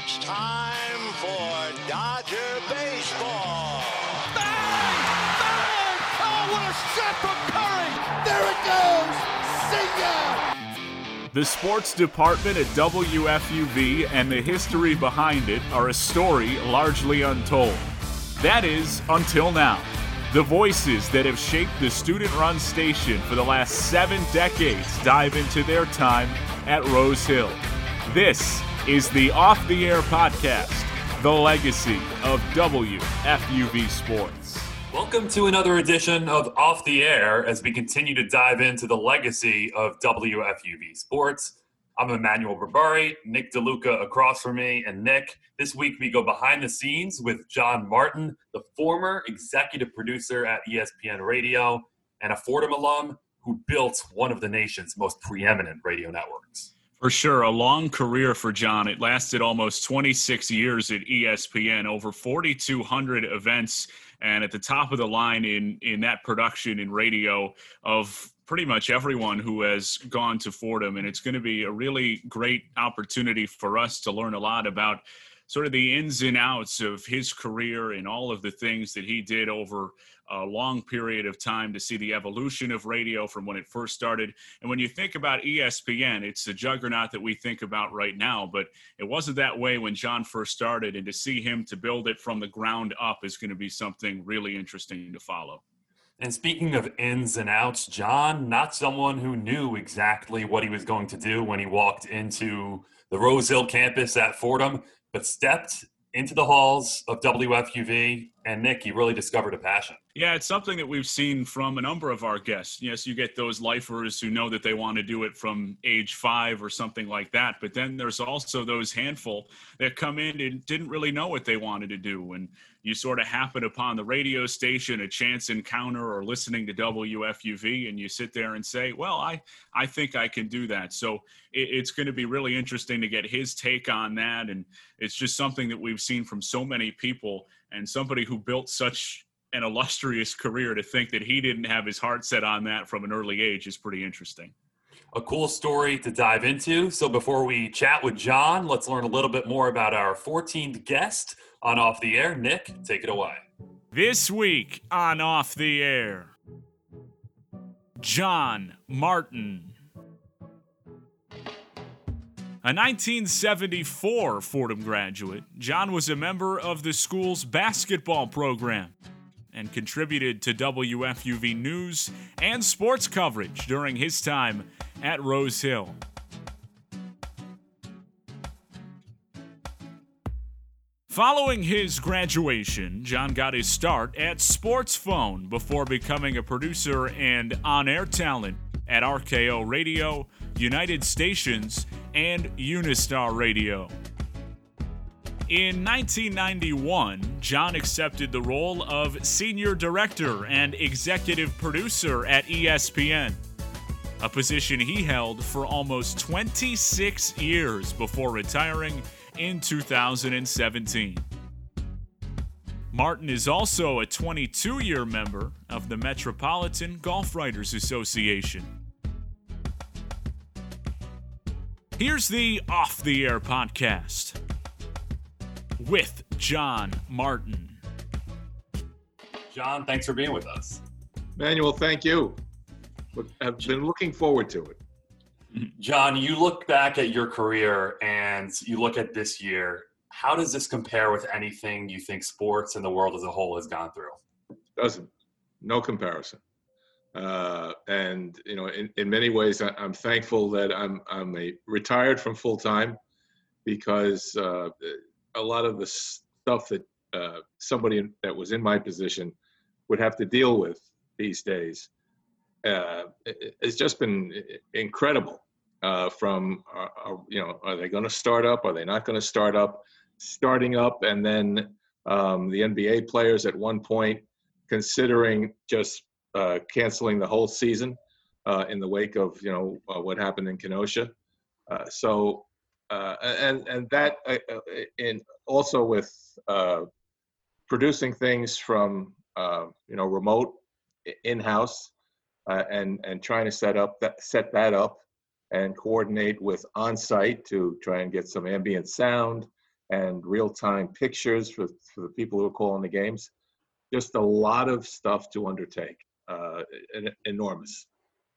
It's time for Dodger Baseball. Bang! Bang! Oh, what a shot from Curry! There it goes! See ya! The sports department at WFUV and the history behind it are a story largely untold. That is, until now. The voices that have shaped the student run station for the last seven decades dive into their time at Rose Hill. This is the Off the Air podcast, the legacy of WFUV Sports. Welcome to another edition of Off the Air as we continue to dive into the legacy of WFUV Sports. I'm Emmanuel Barbari, Nick DeLuca across from me, and Nick. This week we go behind the scenes with John Martin, the former executive producer at ESPN Radio and a Fordham alum who built one of the nation's most preeminent radio networks. For sure, a long career for John. It lasted almost 26 years at ESPN, over 4,200 events, and at the top of the line in in that production in radio of pretty much everyone who has gone to Fordham. And it's going to be a really great opportunity for us to learn a lot about sort of the ins and outs of his career and all of the things that he did over a long period of time to see the evolution of radio from when it first started. And when you think about ESPN, it's the juggernaut that we think about right now, but it wasn't that way when John first started. And to see him to build it from the ground up is going to be something really interesting to follow. And speaking of ins and outs, John, not someone who knew exactly what he was going to do when he walked into the Rose Hill campus at Fordham, but stepped into the halls of WFUV. And Nick, you really discovered a passion. Yeah, it's something that we've seen from a number of our guests. Yes, you get those lifers who know that they want to do it from age five or something like that. But then there's also those handful that come in and didn't really know what they wanted to do. And you sort of happen upon the radio station, a chance encounter, or listening to WFUV, and you sit there and say, Well, I, I think I can do that. So it, it's going to be really interesting to get his take on that. And it's just something that we've seen from so many people and somebody who built such an illustrious career to think that he didn't have his heart set on that from an early age is pretty interesting. A cool story to dive into. So before we chat with John, let's learn a little bit more about our 14th guest on Off the Air. Nick, take it away. This week on Off the Air, John Martin. A 1974 Fordham graduate, John was a member of the school's basketball program and contributed to WFUV news and sports coverage during his time at Rose Hill. Following his graduation, John got his start at Sports Phone before becoming a producer and on air talent at RKO Radio, United Stations, and Unistar Radio. In 1991, John accepted the role of senior director and executive producer at ESPN, a position he held for almost 26 years before retiring in 2017. Martin is also a 22 year member of the Metropolitan Golf Writers Association. Here's the Off the Air podcast with John Martin. John, thanks for being with us. Manuel, thank you. I've been looking forward to it. John, you look back at your career and you look at this year. How does this compare with anything you think sports and the world as a whole has gone through? Doesn't. No comparison. Uh, and you know, in, in many ways, I, am thankful that I'm I'm a, retired from full time because uh, a lot of the stuff that uh, somebody that was in my position would have to deal with these days uh, it's just been incredible. Uh, from uh, uh, you know, are they going to start up? Are they not going to start up? Starting up, and then um, the NBA players at one point considering just uh, canceling the whole season uh, in the wake of you know uh, what happened in Kenosha. Uh, so uh, and and that in also with producing things from you know remote in-house uh, and and trying to set up that set that up and coordinate with on-site to try and get some ambient sound and real-time pictures for, for the people who are calling the games. Just a lot of stuff to undertake, uh, enormous.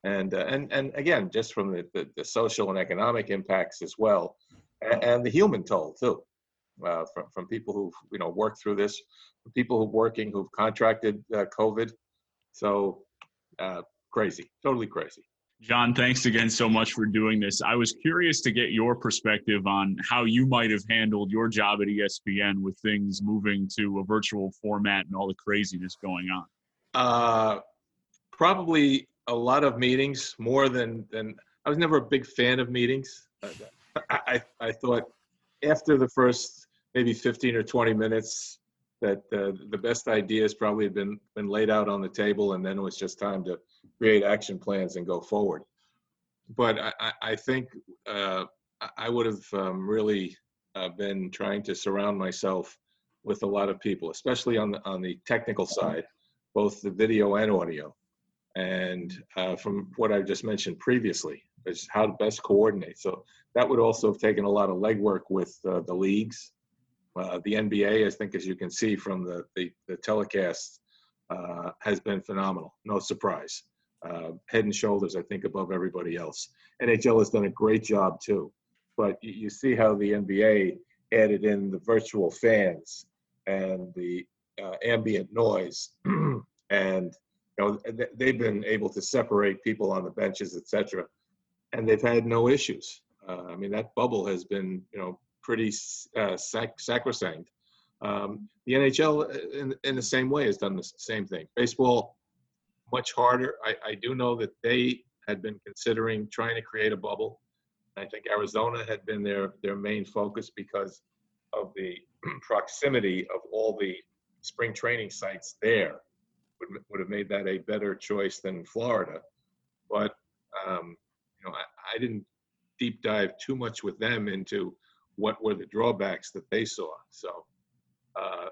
And, uh, and, and again, just from the, the, the, social and economic impacts as well, and, and the human toll too, uh, from, from people who've you know worked through this, people who are working who've contracted uh, COVID. So uh, crazy, totally crazy. John, thanks again so much for doing this. I was curious to get your perspective on how you might have handled your job at ESPN with things moving to a virtual format and all the craziness going on. Uh, probably a lot of meetings, more than than I was never a big fan of meetings. I, I, I thought after the first maybe 15 or 20 minutes that uh, the best ideas probably had been been laid out on the table, and then it was just time to create action plans and go forward. But I, I think uh, I would have um, really uh, been trying to surround myself with a lot of people, especially on the on the technical side, both the video and audio. And uh, from what I just mentioned previously, is how to best coordinate. So that would also have taken a lot of legwork with uh, the leagues. Uh, the NBA, I think, as you can see from the the, the telecast, uh, has been phenomenal. No surprise uh, head and shoulders, I think, above everybody else. NHL has done a great job too. But you, you see how the NBA added in the virtual fans and the uh, ambient noise, and know they've been able to separate people on the benches, etc. And they've had no issues. Uh, I mean, that bubble has been you know pretty uh, sac- sacrosanct. Um, the NHL, uh, in, in the same way, has done the same thing. Baseball much harder. I, I do know that they had been considering trying to create a bubble. I think Arizona had been their their main focus because of the proximity of all the spring training sites there would, would have made that a better choice than Florida. But um, you know, I, I didn't deep dive too much with them into what were the drawbacks that they saw. So uh,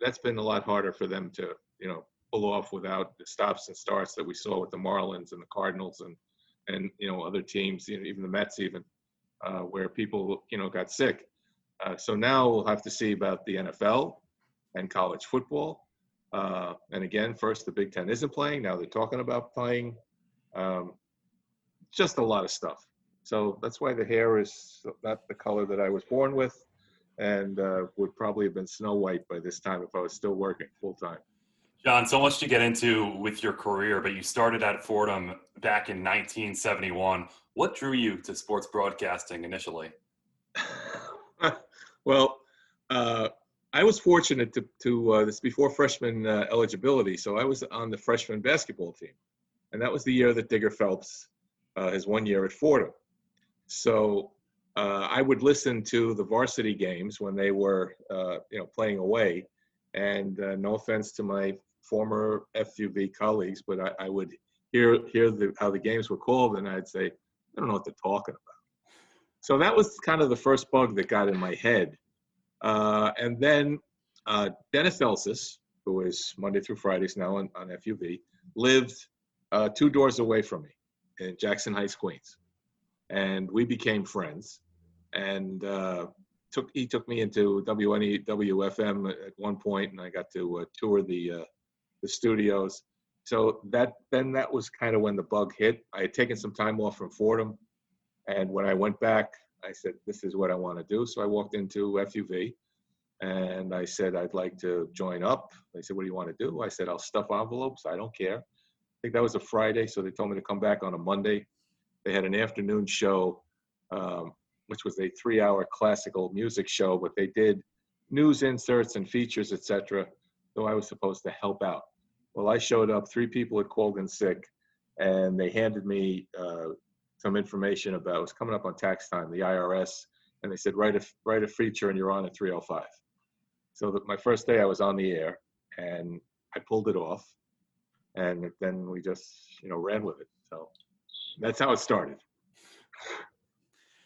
that's been a lot harder for them to you know pull off without the stops and starts that we saw with the Marlins and the Cardinals and and you know other teams, you know, even the Mets, even uh, where people you know got sick. Uh, so now we'll have to see about the NFL and college football. Uh, and again, first the Big Ten isn't playing. Now they're talking about playing. Um, just a lot of stuff. So that's why the hair is not the color that I was born with, and uh, would probably have been snow white by this time if I was still working full time. John, so much to get into with your career, but you started at Fordham back in 1971. What drew you to sports broadcasting initially? well, uh, I was fortunate to, to uh, this before freshman uh, eligibility, so I was on the freshman basketball team, and that was the year that Digger Phelps, uh, his one year at Fordham. So uh, I would listen to the varsity games when they were, uh, you know, playing away, and no offense to my former FUV colleagues, but I, I would hear hear the, how the games were called, and I'd say, I don't know what they're talking about. So that was kind of the first bug that got in my head. Uh, and then uh, Dennis Elsas, who is Monday through Fridays now on, on FUV, lived uh, two doors away from me in Jackson Heights, Queens. And we became friends. And uh, took he took me into WNEWFM at one point, and I got to uh, tour the uh, the studios. So that then that was kind of when the bug hit. I had taken some time off from Fordham, and when I went back, I said, "This is what I want to do." So I walked into FUV, and I said, "I'd like to join up." They said, "What do you want to do?" I said, "I'll stuff envelopes. I don't care." I think that was a Friday, so they told me to come back on a Monday. They had an afternoon show, um, which was a three-hour classical music show, but they did news inserts and features, etc. So I was supposed to help out. Well, I showed up, three people had called in sick, and they handed me uh, some information about it was coming up on tax time, the IRS, and they said, write a, write a feature and you're on at 305. So that my first day I was on the air and I pulled it off and then we just, you know, ran with it. So that's how it started.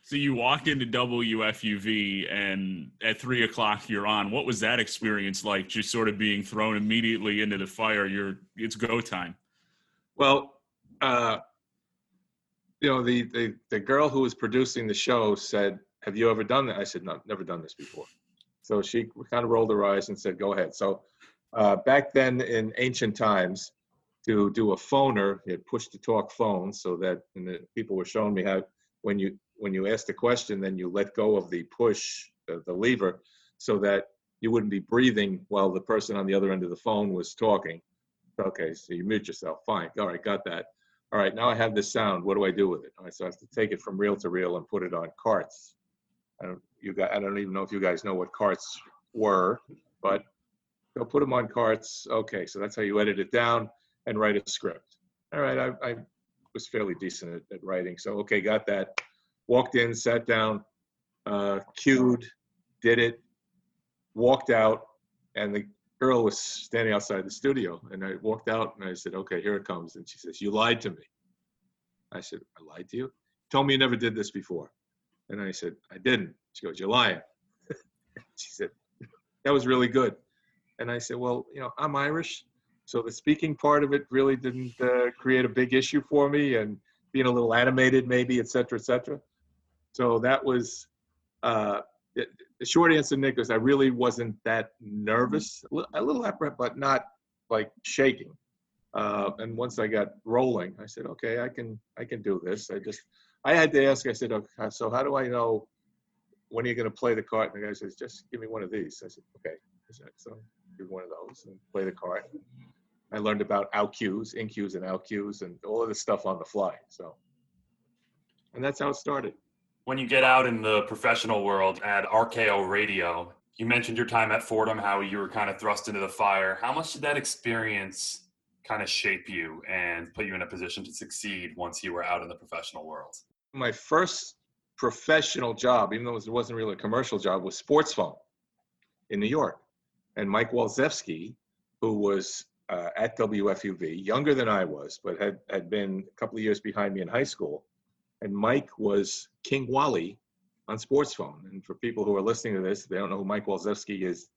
So you walk into WFUV and at three o'clock you're on. What was that experience like? Just sort of being thrown immediately into the fire. You're it's go time. Well, uh, you know the, the the girl who was producing the show said, "Have you ever done that?" I said, "No, never done this before." So she kind of rolled her eyes and said, "Go ahead." So uh, back then in ancient times, to do a phoner, you push to talk phone, so that and the people were showing me how when you when you asked a question, then you let go of the push the, the lever, so that you wouldn't be breathing while the person on the other end of the phone was talking. Okay, so you mute yourself. Fine. All right, got that. All right, now I have this sound. What do I do with it? All right, so I have to take it from reel to reel and put it on carts. I don't, you I don't even know if you guys know what carts were, but go put them on carts. Okay, so that's how you edit it down and write a script. All right, I, I was fairly decent at, at writing, so okay, got that. Walked in, sat down, uh, cued, did it, walked out, and the girl was standing outside the studio. And I walked out and I said, okay, here it comes. And she says, you lied to me. I said, I lied to you? Told me you never did this before. And I said, I didn't. She goes, you're lying. she said, that was really good. And I said, well, you know, I'm Irish. So the speaking part of it really didn't uh, create a big issue for me and being a little animated maybe, et cetera, et cetera. So that was, uh, the short answer, Nick, is I really wasn't that nervous. A little apprehensive, but not like shaking. Uh, and once I got rolling, I said, "Okay, I can, I can do this." I just, I had to ask. I said, "Okay, uh, so how do I know when are you going to play the card?" And the guy says, "Just give me one of these." I said, "Okay." I said, so do one of those and play the card. I learned about out cues, in cues, and out cues, and all of this stuff on the fly. So, and that's how it started. When you get out in the professional world at RKO Radio, you mentioned your time at Fordham, how you were kind of thrust into the fire. How much did that experience kind of shape you and put you in a position to succeed once you were out in the professional world? My first professional job, even though it wasn't really a commercial job, was Sports Phone in New York. And Mike Walczewski, who was uh, at WFUV, younger than I was, but had, had been a couple of years behind me in high school. And Mike was King Wally on Sports Phone. And for people who are listening to this, they don't know who Mike Walczewski is.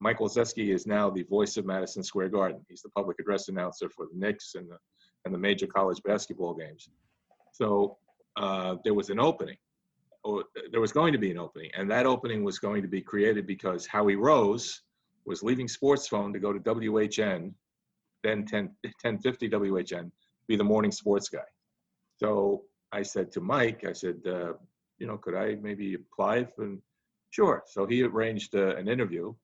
Mike Walczewski is now the voice of Madison Square Garden. He's the public address announcer for the Knicks and the, and the major college basketball games. So uh, there was an opening, or there was going to be an opening, and that opening was going to be created because Howie Rose was leaving Sports Phone to go to WHN, then 10, 1050 WHN, be the morning sports guy. So I said to Mike, I said, uh, you know, could I maybe apply? And sure. So he arranged uh, an interview,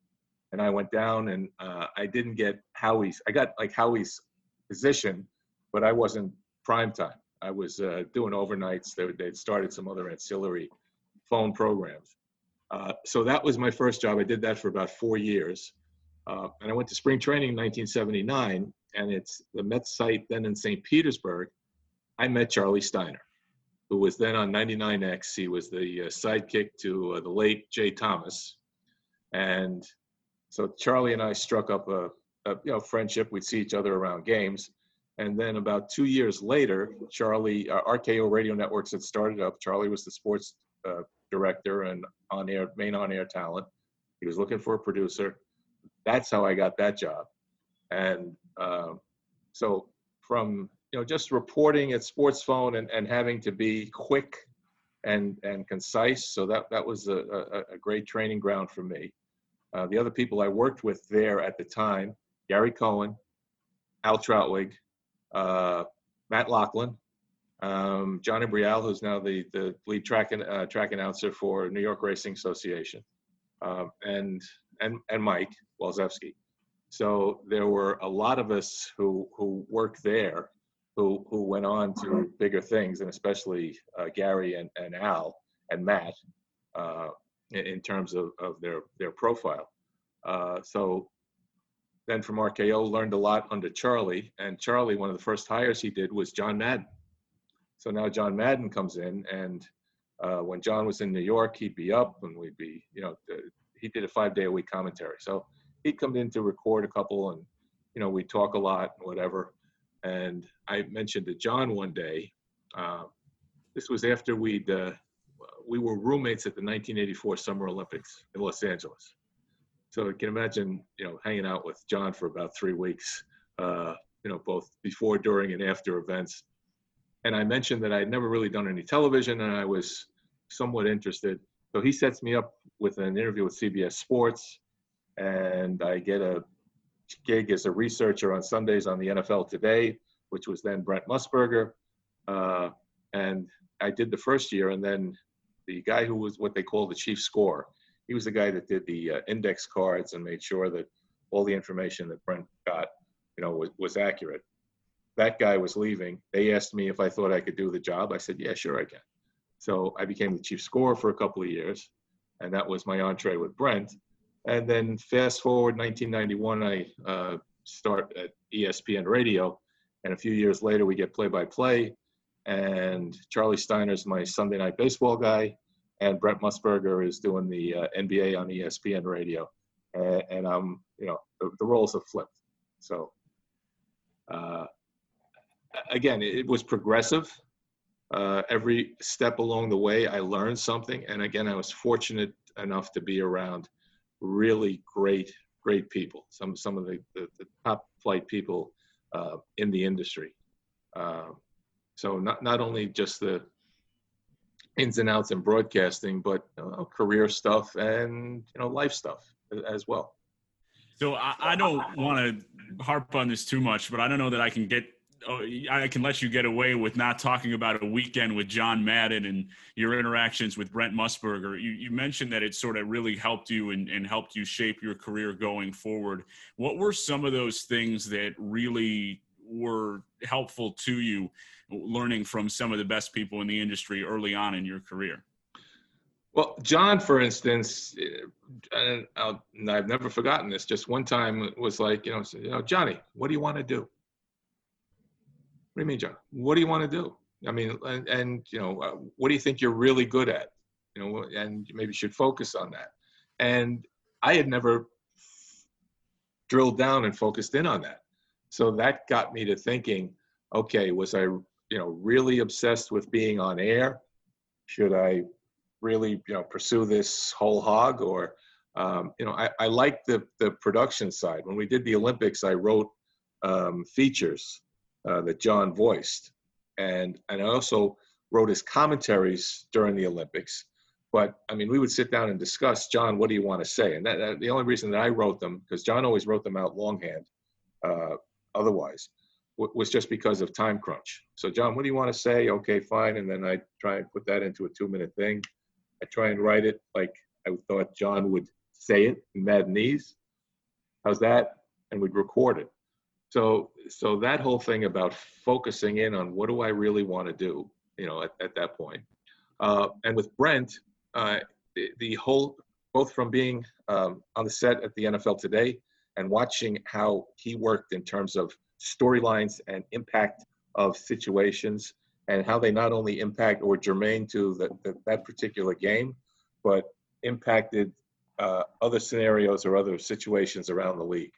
and I went down, and uh, I didn't get Howie's. I got like Howie's position, but I wasn't prime time. I was uh, doing overnights. They, they'd started some other ancillary phone programs. Uh, so that was my first job. I did that for about four years. Uh, and I went to spring training in 1979, and it's the Mets site then in St. Petersburg. I met Charlie Steiner, who was then on 99X. He was the uh, sidekick to uh, the late Jay Thomas. And so Charlie and I struck up a, a you know friendship. We'd see each other around games. And then about two years later, Charlie, uh, RKO Radio Networks had started up. Charlie was the sports uh, director and on air, main on air talent. He was looking for a producer. That's how I got that job. And uh, so from, you know, just reporting at Sports Phone and, and having to be quick and, and concise. So that, that was a, a, a great training ground for me. Uh, the other people I worked with there at the time, Gary Cohen, Al Trautwig, Matt Loughlin, um, John Imbriale, who's now the, the lead track, and, uh, track announcer for New York Racing Association, um, and, and, and Mike Walczewski. So there were a lot of us who, who worked there who, who went on to bigger things, and especially uh, Gary and, and Al and Matt uh, in, in terms of, of their, their profile. Uh, so then from RKO learned a lot under Charlie. And Charlie, one of the first hires he did was John Madden. So now John Madden comes in, and uh, when John was in New York, he'd be up, and we'd be, you know, uh, he did a five day a week commentary. So he'd come in to record a couple, and you know, we'd talk a lot, and whatever. And I mentioned to John one day, uh, this was after we'd uh, we were roommates at the 1984 Summer Olympics in Los Angeles. So you can imagine, you know, hanging out with John for about three weeks, uh, you know, both before, during, and after events. And I mentioned that I had never really done any television and I was somewhat interested. so he sets me up with an interview with CBS Sports, and I get a gig as a researcher on Sundays on the NFL Today, which was then Brent Musburger. Uh, and I did the first year, and then the guy who was what they call the chief scorer, he was the guy that did the uh, index cards and made sure that all the information that Brent got, you know, was, was accurate. That guy was leaving. They asked me if I thought I could do the job. I said, yeah, sure I can. So I became the chief scorer for a couple of years, and that was my entree with Brent. And then fast forward 1991, I uh, start at ESPN Radio, and a few years later we get play-by-play, and Charlie Steiner's my Sunday night baseball guy, and Brent Musburger is doing the uh, NBA on ESPN Radio, and, and I'm, you know, the, the, roles have flipped. So, uh, again, it was progressive. Uh, every step along the way, I learned something, and again, I was fortunate enough to be around really great, great people. Some some of the, the, the top flight people uh, in the industry. Uh, so not not only just the ins and outs in broadcasting, but uh, career stuff and you know life stuff as well. So I, I don't want to harp on this too much, but I don't know that I can get Oh, I can let you get away with not talking about a weekend with John Madden and your interactions with Brent Musburger. You, you mentioned that it sort of really helped you and, and, helped you shape your career going forward. What were some of those things that really were helpful to you learning from some of the best people in the industry early on in your career? Well, John, for instance, and i have never forgotten this. Just one time was like, you know, you know, Johnny, what do you want to do? What do you mean, John? What do you want to do? I mean, and, and you know, uh, what do you think you're really good at? You know, and maybe should focus on that. And I had never drilled down and focused in on that. So that got me to thinking, okay, was I, you know, really obsessed with being on air? Should I really, you know, pursue this whole hog or, um, you know, I, I like the, the production side. When we did the Olympics, I wrote um, features uh, that John voiced. And, and I also wrote his commentaries during the Olympics. But I mean, we would sit down and discuss, John, what do you want to say? And that, that the only reason that I wrote them, because John always wrote them out longhand, uh, otherwise, was just because of time crunch. So, John, what do you want to say? Okay, fine. And then I try and put that into a two minute thing. I try and write it like I thought John would say it in Maddenese. How's that? And we'd record it. So, so that whole thing about focusing in on what do I really want to do, you know, at, at that point. Uh, and with Brent, uh, the, the, whole, both from being um, on the set at the NFL today and watching how he worked in terms of storylines and impact of situations and how they not only impact or germane to the, the, that particular game, but impacted uh, other scenarios or other situations around the league.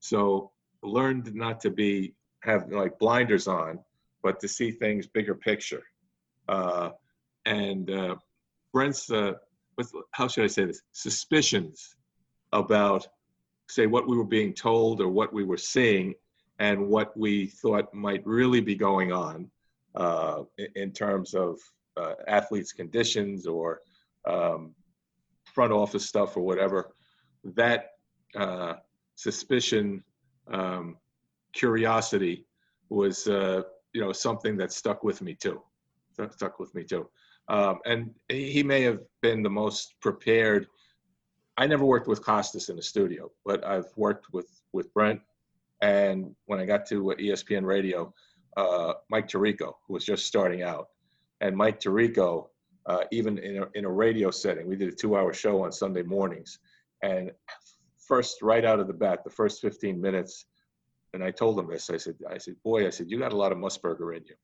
So learned not to be have like blinders on, but to see things bigger picture. Uh, and uh, Brent's, uh, how should I say this? Suspicions about, say, what we were being told or what we were seeing, and what we thought might really be going on uh, in terms of uh, athletes' conditions or um, front office stuff or whatever. That uh, suspicion um, curiosity was uh, you know something that stuck with me too stuck with me too um, and he may have been the most prepared i never worked with costas in the studio but i've worked with with brent and when i got to espn radio uh, mike tirico who was just starting out and mike tirico uh, even in a, in a radio setting we did a two hour show on sunday mornings and first right out of the bat the first 15 minutes and I told him this. I said, I said, boy, I said, you got a lot of Musburger in you,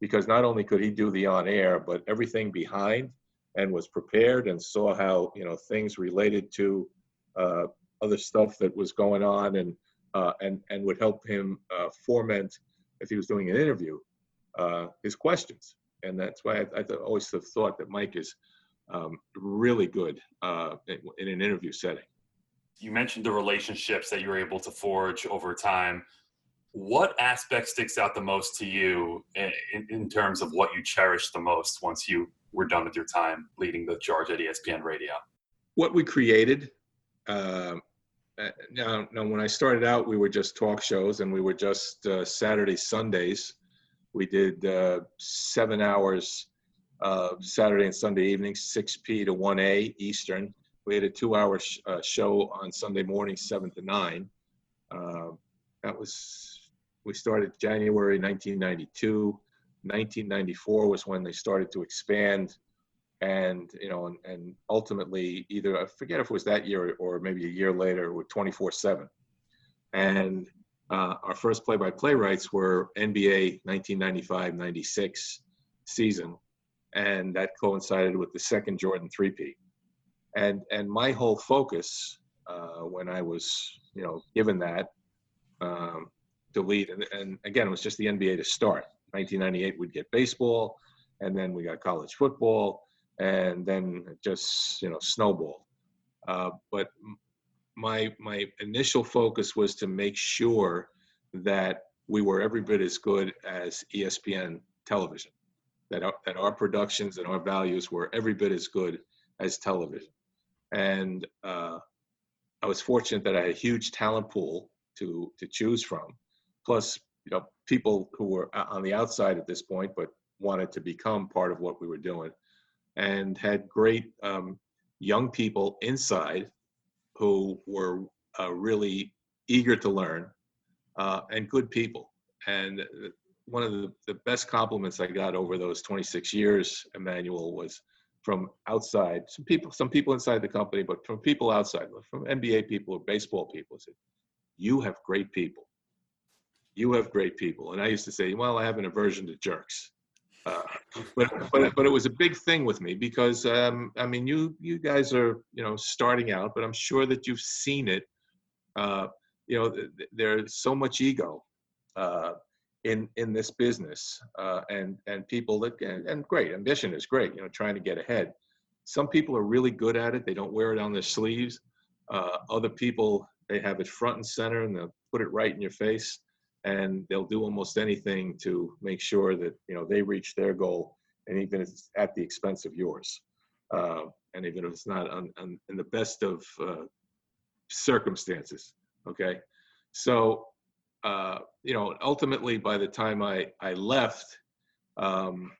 because not only could he do the on air, but everything behind, and was prepared and saw how you know things related to uh, other stuff that was going on, and uh, and and would help him uh, foment if he was doing an interview uh, his questions. And that's why I, I always have thought that Mike is um, really good uh, in, in an interview setting you mentioned the relationships that you were able to forge over time. What aspect sticks out the most to you in, in terms of what you cherish the most once you we're done with your time leading the charge at ESPN Radio? What we created. Uh, now, now, when I started out, we were just talk shows, and we were just uh, Saturday Sundays. We did uh, seven hours Saturday and Sunday evenings, 6 p to 1 a Eastern. We had a two-hour sh- uh, show on Sunday morning, 7 to 9. Uh, that was we started January 1992. 1994 was when they started to expand, and you know, and, and ultimately either I forget if it was that year or maybe a year later with 24/7, and uh, our first play-by-play rights were NBA 1995-96 season, and that coincided with the second Jordan three-peat. And and my whole focus uh, when I was you know given that um, to lead, and, and again it was just the NBA to start. 1998 we'd get baseball, and then we got college football, and then just you know snowball. Uh, but my my initial focus was to make sure that we were every bit as good as ESPN television, that our, that our productions and our values were every bit as good as television. And uh, I was fortunate that I had a huge talent pool to to choose from, plus you know people who were on the outside at this point but wanted to become part of what we were doing, and had great um, young people inside who were uh, really eager to learn uh, and good people. And one of the, the best compliments I got over those 26 years, Emmanuel, was from outside. Some people, some people inside the company, but from people outside, from NBA people or baseball people, said, "You have great people. You have great people." And I used to say, "Well, I have an aversion to jerks." But but but it was a big thing with me because um, I mean you you guys are you know starting out, but I'm sure that you've seen it. Uh, you know, th- there's so much ego uh, in in this business, uh, and and people that and, and great ambition is great. You know, trying to get ahead. Some people are really good at it; they don't wear it on their sleeves. Uh, other people they have it front and center, and they'll put it right in your face, and they'll do almost anything to make sure that you know they reach their goal, and even if it's at the expense of yours, uh, and even if it's not on, on, in the best of uh, circumstances okay? So uh, you know ultimately by the time i i left um,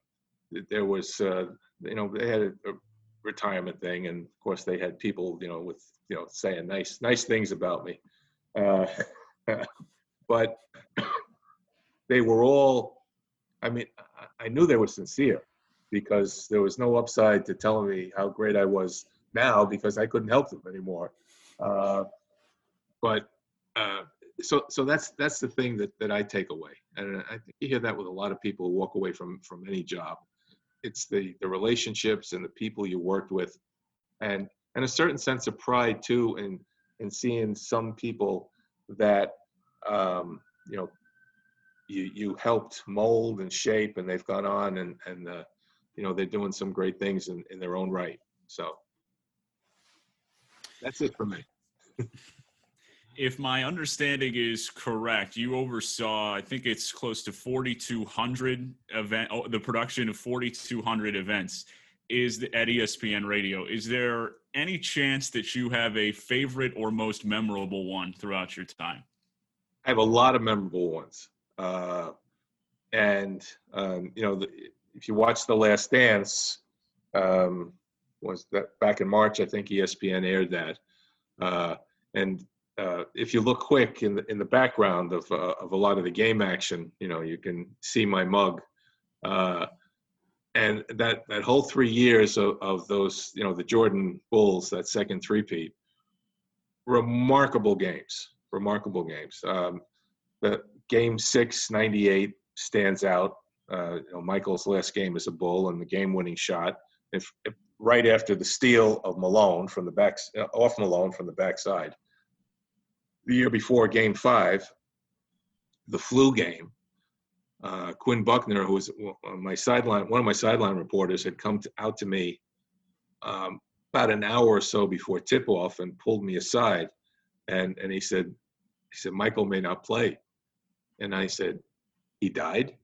there was uh, you know they had a, a, retirement thing and of course they had people you know with you know saying nice nice things about me. Uh, but they were all i mean I, knew they were sincere because there was no upside to telling me how great i was now because i couldn't help them anymore uh, but uh, so so that's that's the thing that that I take away, and I think you hear that with a lot of people who walk away from from any job. It's the the relationships and the people you worked with, and and a certain sense of pride too in in seeing some people that um, you know you you helped mold and shape, and they've gone on and and uh, you know they're doing some great things in in their own right. So that's it for me. if my understanding is correct, you oversaw, I think it's close to 4,200 event, oh, the production of 4,200 events is the, at ESPN Radio. Is there any chance that you have a favorite or most memorable one throughout your time? I have a lot of memorable ones. Uh, and, um, you know, the, if you watch The Last Dance, um, was that back in March, I think ESPN aired that. Uh, and uh, if you look quick in the in the background of uh, of a lot of the game action, you know, you can see my mug. Uh, and that that whole three years of, of those, you know, the Jordan Bulls, that second three-peat, remarkable games, remarkable games. Um, the game six, 98 stands out. Uh, you know, Michael's last game as a Bull and the game-winning shot. If, if right after the steal of Malone from the back, uh, off Malone from the backside the year before game five, the flu game, uh, Quinn Buckner, who was my sideline, one of my sideline reporters, had come to, out to me um, about an hour or so before tip off and pulled me aside, and and he said, he said Michael may not play, and I said, he died.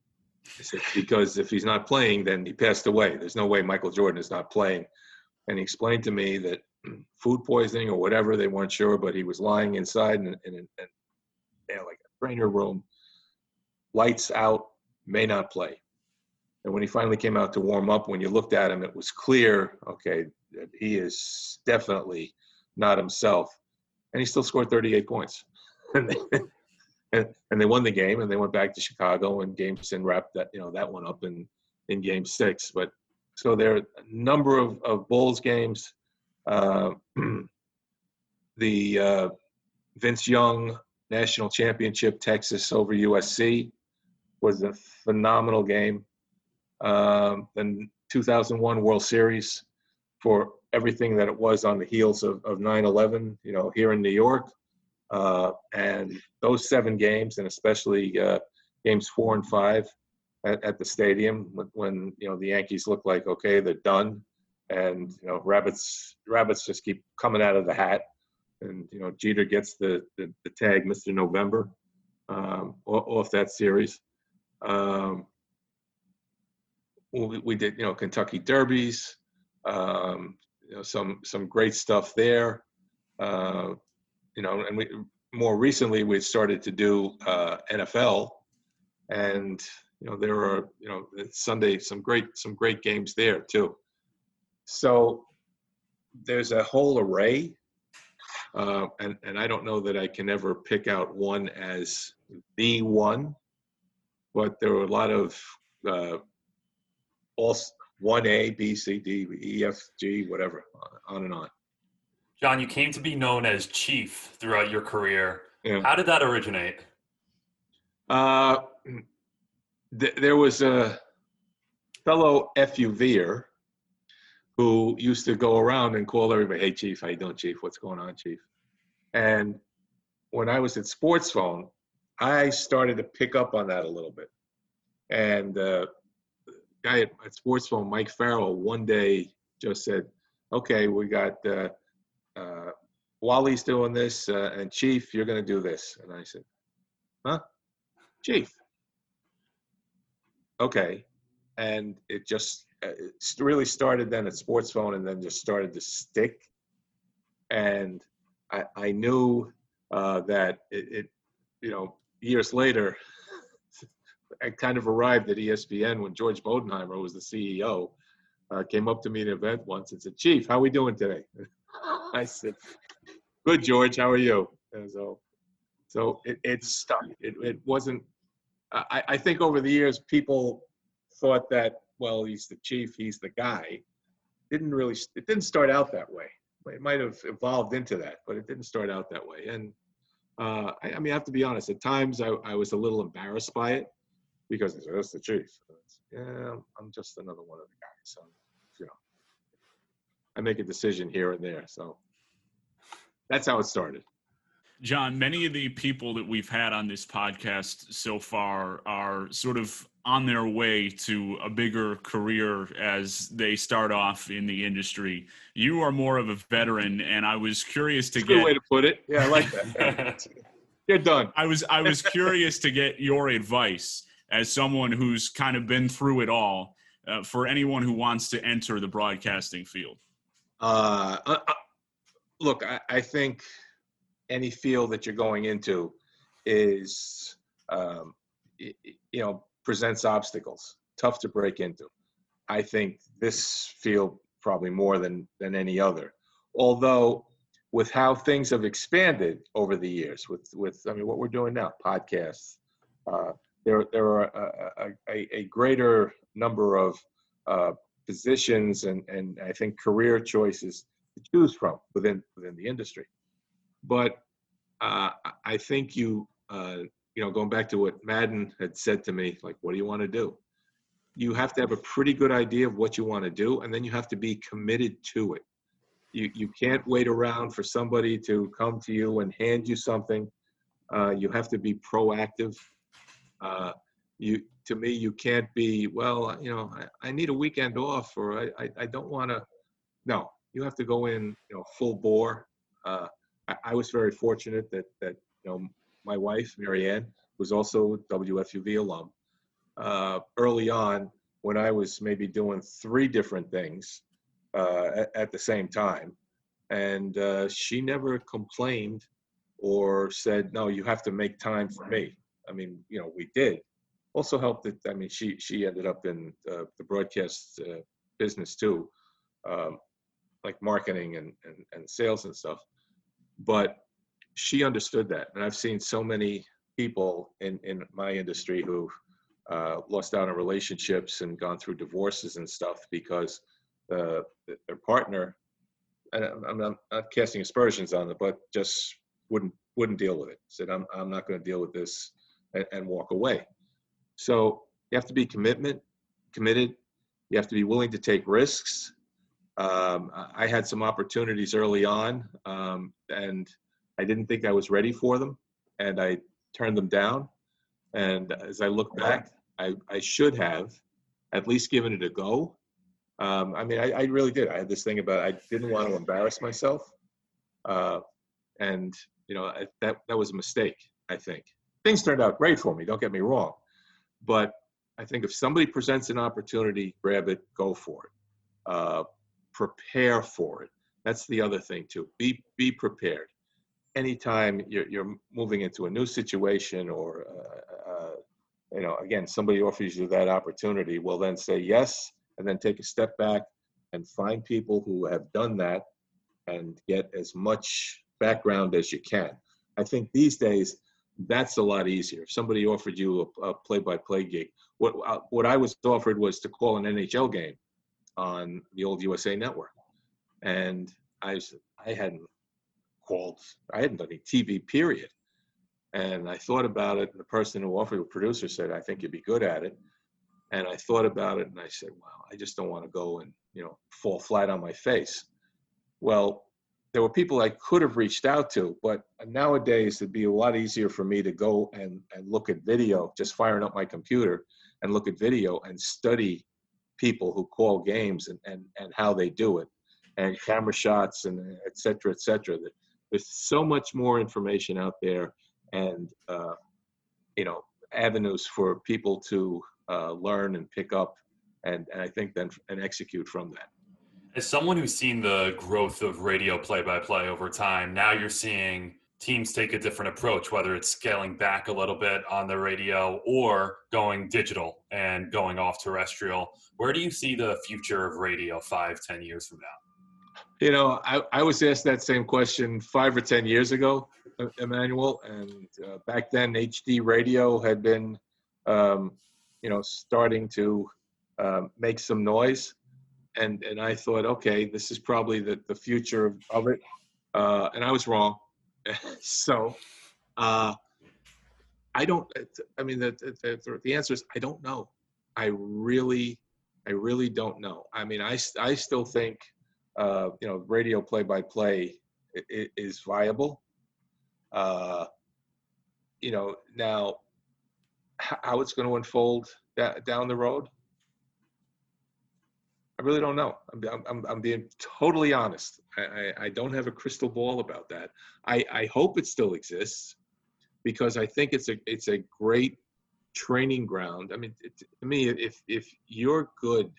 I said, because if he's not playing, then he passed away. There's no way Michael Jordan is not playing. And he explained to me that food poisoning or whatever, they weren't sure, but he was lying inside in, in, in, in like a trainer room, lights out, may not play. And when he finally came out to warm up, when you looked at him, it was clear, okay, that he is definitely not himself. And he still scored 38 points. And, they, and, they won the game and they went back to Chicago and Jameson wrapped that, you know, that one up in, in game six. But so there are a number of, of Bulls games. Uh, the uh, Vince Young National Championship, Texas over USC, was a phenomenal game. Um, the 2001 World Series for everything that it was on the heels of, of 9/11, you know, here in New York, uh, and those seven games, and especially uh, games four and five at, at the stadium when, when, you know the Yankees look like okay, they're done, and you know rabbits rabbits just keep coming out of the hat, and you know Jeter gets the the, the tag Mr. November um, off that series. Um, we, we did you know Kentucky derbies, um, you know some some great stuff there. Uh, you know, and we more recently we started to do uh, NFL, and you know there are you know Sunday some great some great games there too. So there's a whole array, uh, and and I don't know that I can ever pick out one as the one, but there were a lot of uh, all one A, B, C, D, E, F, G, whatever, on and on. John, you came to be known as Chief throughout your career. Yeah. How did that originate? Uh, th- there was a fellow FUVer who used to go around and call everybody, "Hey, Chief, how you doing, Chief? What's going on, Chief?" And when I was at Sports Phone, I started to pick up on that a little bit. And uh, guy at, at Sports Phone, Mike Farrell, one day just said, "Okay, we got." Uh, uh, Wally's doing this, uh, and Chief, you're going to do this. And I said, huh? Chief. Okay. And it just uh, it really started then at Sports Phone and then just started to stick. And I, I knew uh, that it, it, you know, years later, I kind of arrived at ESPN when George Bodenheimer was the CEO. Uh, came up to me at an event once and said, "Chief, how we doing today?" I said, "Good, George. How are you?" And so, so it, it stuck. It, it wasn't. I, I think over the years, people thought that well, he's the chief, he's the guy. Didn't really. It didn't start out that way. It might have evolved into that, but it didn't start out that way. And uh, I, I mean, I have to be honest. At times, I, I was a little embarrassed by it because said, that's the chief. Yeah, I'm just another one of the guys. So, you know, I make a decision here and there. So that's how it started. John, many of the people that we've had on this podcast so far are sort of on their way to a bigger career as they start off in the industry. You are more of a veteran, and I was curious to That's a get. way to put it. Yeah, I like that. You're done. I was I was curious to get your advice as someone who's kind of been through it all uh, for anyone who wants to enter the broadcasting field. Uh, look, I, I think any field that you're going into is, um, y- you know, presents obstacles, tough to break into. I think this field probably more than than any other. Although, with how things have expanded over the years, with with I mean, what we're doing now, podcasts, uh, there there are a, a, a greater number of uh, positions and and I think career choices to choose from within within the industry. But uh, I- think you uh, you know going back to what Madden had said to me, like, what do you want to do? You have to have a pretty good idea of what you want to do, and then you have to be committed to it. You you can't wait around for somebody to come to you and hand you something. Uh, you have to be proactive. Uh, you to me you can't be well you know i, I need a weekend off or i i, I don't want to no you have to go in you know full bore uh, I, I was very fortunate that that you know my wife marianne was also wfuv alum uh, early on when I was maybe doing three different things uh, at, at the same time. And uh, she never complained or said, no, you have to make time for me. I mean, you know, we did. Also helped that, I mean, she, she ended up in uh, the broadcast uh, business too, um, like marketing and, and, and sales and stuff. But she understood that. And I've seen so many people in, in my industry who uh, lost out on relationships and gone through divorces and stuff because uh, their partner, and I'm not, not casting aspersions on it, but just wouldn't wouldn't deal with it. Said, I'm I'm not going to deal with this, and, and walk away. So you have to be commitment committed. You have to be willing to take risks. Um, I had some opportunities early on, um, and I didn't think I was ready for them, and I turned them down. And as I look back, I, I should have at least given it a go. Um, I mean, I, I, really did. I had this thing about I didn't want to embarrass myself, uh, and you know I, that that was a mistake. I think things turned out great for me. Don't get me wrong, but I think if somebody presents an opportunity, grab it, go for it. Uh, prepare for it. That's the other thing too. Be be prepared. Anytime you're, you're moving into a new situation or uh, uh, you know, again, somebody offers you that opportunity, will then say yes and then take a step back and find people who have done that and get as much background as you can. I think these days that's a lot easier. If somebody offered you a, a play-by-play gig, what uh, what I was offered was to call an NHL game on the old USA Network, and I I hadn't called, I hadn't done any TV period, and I thought about it. And the person who offered, the producer, said, "I think you'd be good at it." And I thought about it, and I said, "Well, I just don't want to go and you know fall flat on my face." Well, there were people I could have reached out to, but nowadays it'd be a lot easier for me to go and, and look at video, just firing up my computer and look at video and study people who call games and, and, and how they do it and camera shots and et cetera, et cetera. There's so much more information out there and uh, you know avenues for people to uh, learn and pick up and, and I think then and execute from that. As someone who's seen the growth of radio play-by-play over time, now you're seeing teams take a different approach, whether it's scaling back a little bit on the radio or going digital and going off terrestrial. Where do you see the future of radio five, ten years from now? You know, I, I was asked that same question five or ten years ago, Emmanuel, and uh, back then HD radio had been, um, you know, starting to uh, make some noise, and and I thought, okay, this is probably the the future of, of it, uh, and I was wrong. so, uh, I don't. I mean, the, the the answer is I don't know. I really, I really don't know. I mean, I I still think, uh, you know, radio play by play is viable. Uh, you know, now how it's going to unfold down the road, I really don't know. I'm, I'm, I'm being totally honest. I, I, I, don't have a crystal ball about that. I, I hope it still exists because I think it's a it's a great training ground. I mean, it, to me, if if you're good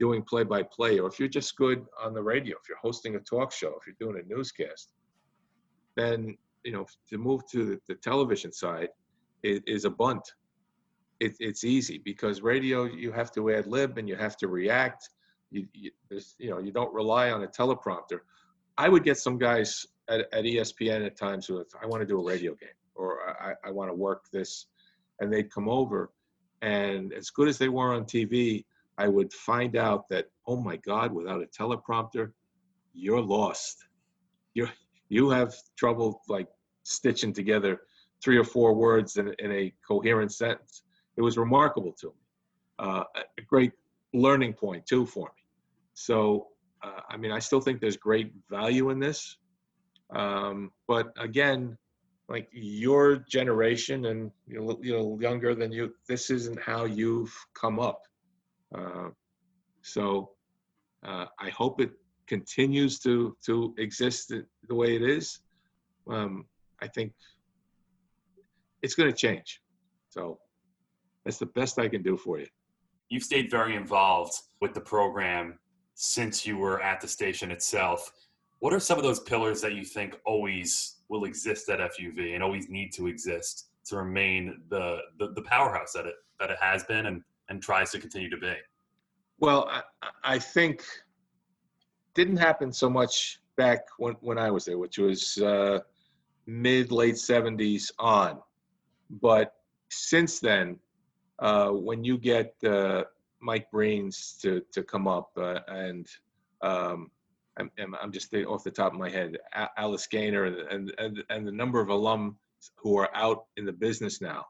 doing play by play, or if you're just good on the radio, if you're hosting a talk show, if you're doing a newscast, then you know, to move to the, the television side is, is a bunt. It, it's easy because radio you have to ad lib and you have to react. You, you, you know you don't rely on a teleprompter. I would get some guys at, at ESPN at times who I want to do a radio game or I, I want to work this, and they'd come over, and as good as they were on TV, I would find out that oh my God, without a teleprompter, you're lost. You're you have trouble like stitching together three or four words in, in a coherent sentence. It was remarkable to me. Uh, a great learning point too for me. So, uh, I mean, I still think there's great value in this. Um, but again, like your generation and you know, you know younger than you, this isn't how you've come up. Uh, so uh, I hope it continues to to exist the way it is, um, I think it's going to change. So that's the best I can do for you. You've stayed very involved with the program since you were at the station itself. What are some of those pillars that you think always will exist at FUV and always need to exist to remain the, the, the powerhouse that it that it has been and, and tries to continue to be? Well, I, I think didn't happen so much back when, when I was there, which was uh, mid late 70s on. But since then, uh, when you get uh, Mike Breen's to, to come up uh, and um, I'm, I'm just off the top of my head, Alice Gaynor and, and, and the number of alum who are out in the business now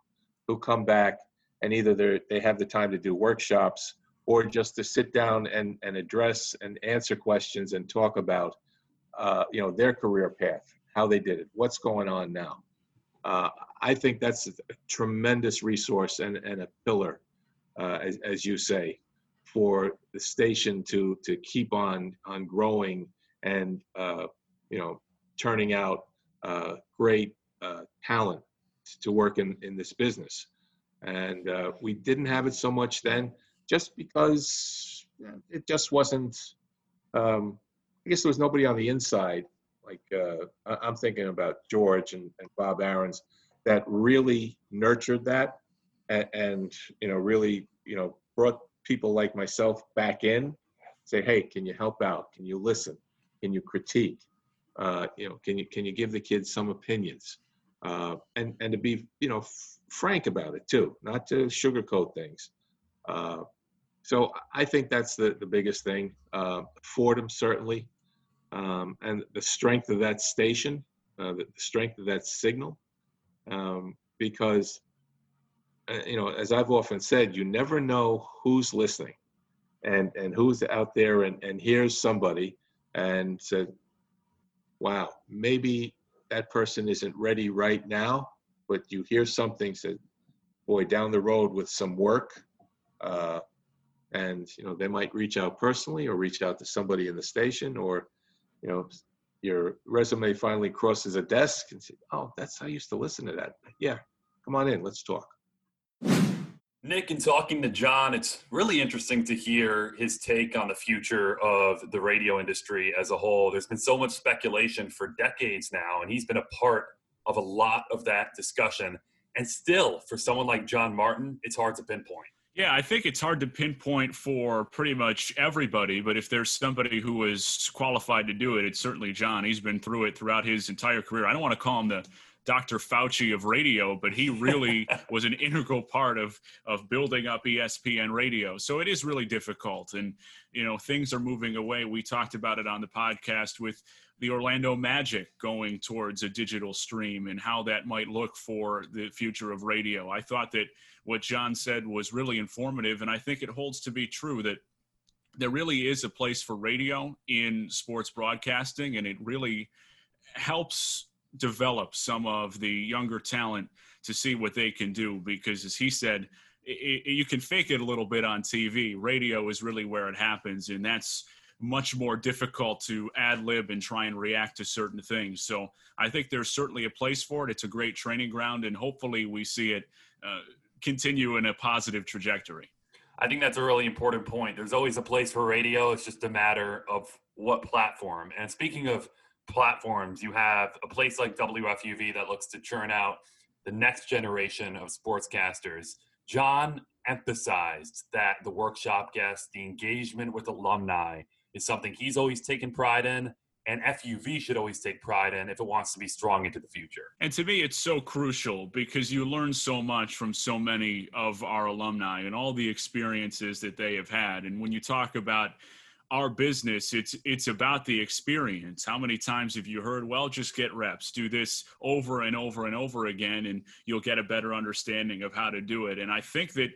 who come back and either they they have the time to do workshops or just to sit down and, and address and answer questions and talk about uh, you know their career path how they did it what's going on now. Uh, i think that's a tremendous resource and, and a pillar uh, as, as you say for the station to to keep on on growing and uh, you know turning out uh, great uh, talent to work in in this business. And uh, we didn't have it so much then just because it just wasn't um, i guess there was nobody on the inside like uh, i'm thinking about george and, and bob aarons that really nurtured that and, and you know really you know brought people like myself back in say hey can you help out can you listen can you critique uh, you know can you can you give the kids some opinions uh, and and to be you know f- frank about it too, not to sugarcoat things. Uh, so I think that's the the biggest thing. Uh, Fordham certainly, um, and the strength of that station, uh, the strength of that signal, um, because you know as I've often said, you never know who's listening, and and who's out there, and and here's somebody and said, wow, maybe that person isn't ready right now, but you hear something said, boy, down the road with some work, uh, and you know they might reach out personally or reach out to somebody in the station, or you know your resume finally crosses a desk and say, oh, that's I used to listen to that. Yeah, come on in, let's talk. Nick, in talking to John, it's really interesting to hear his take on the future of the radio industry as a whole. There's been so much speculation for decades now, and he's been a part of a lot of that discussion. And still, for someone like John Martin, it's hard to pinpoint. Yeah, I think it's hard to pinpoint for pretty much everybody, but if there's somebody who is qualified to do it, it's certainly John. He's been through it throughout his entire career. I don't want to call him the Dr. Fauci of radio, but he really was an integral part of of building up ESPN radio. So it is really difficult, and you know things are moving away. We talked about it on the podcast with the Orlando Magic going towards a digital stream and how that might look for the future of radio. I thought that what John said was really informative, and I think it holds to be true that there really is a place for radio in sports broadcasting, and it really helps develop some of the younger talent to see what they can do because as he said it, it, you can fake it a little bit on tv radio is really where it happens and that's much more difficult to ad lib and try and react to certain things so i think there's certainly a place for it it's a great training ground and hopefully we see it uh, continue in a positive trajectory I think that's a really important point. There's always a place for radio. It's just a matter of what platform. And speaking of platforms, you have a place like WFUV that looks to churn out the next generation of sportscasters. John emphasized that the workshop guests, the engagement with alumni, is something he's always taken pride in and FUV should always take pride in if it wants to be strong into the future. And to me, it's so crucial because you learn so much from so many of our alumni and all the experiences that they have had. And when you talk about our business it's it's about the experience. How many times have you heard well just get reps. Do this over and over and over again and you'll get a better understanding of how to do it. And i think that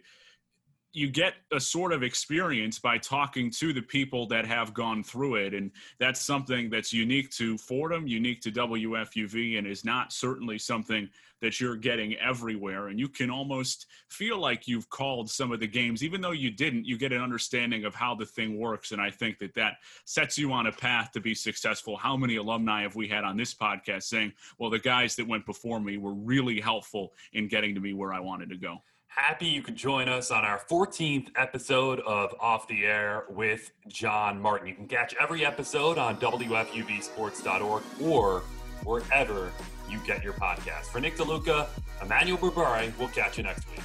you get a sort of experience by talking to the people that have gone through it and that's something that's unique to fordham unique to wfuv and is not certainly something that you're getting everywhere. And you can almost feel like you've called some of the games even though you didn't you get an understanding of how the thing works. And i think that that sets you on a path to be successful. How many alumni have we had on this podcast saying well the guys that went before me were really helpful in getting to me where i wanted to go Happy you could join us on our 14th episode of Off the Air with John Martin. You can catch every episode on WFUVsports.org or wherever you get your podcast. For Nick DeLuca, Emmanuel Berbari, we'll catch you next week.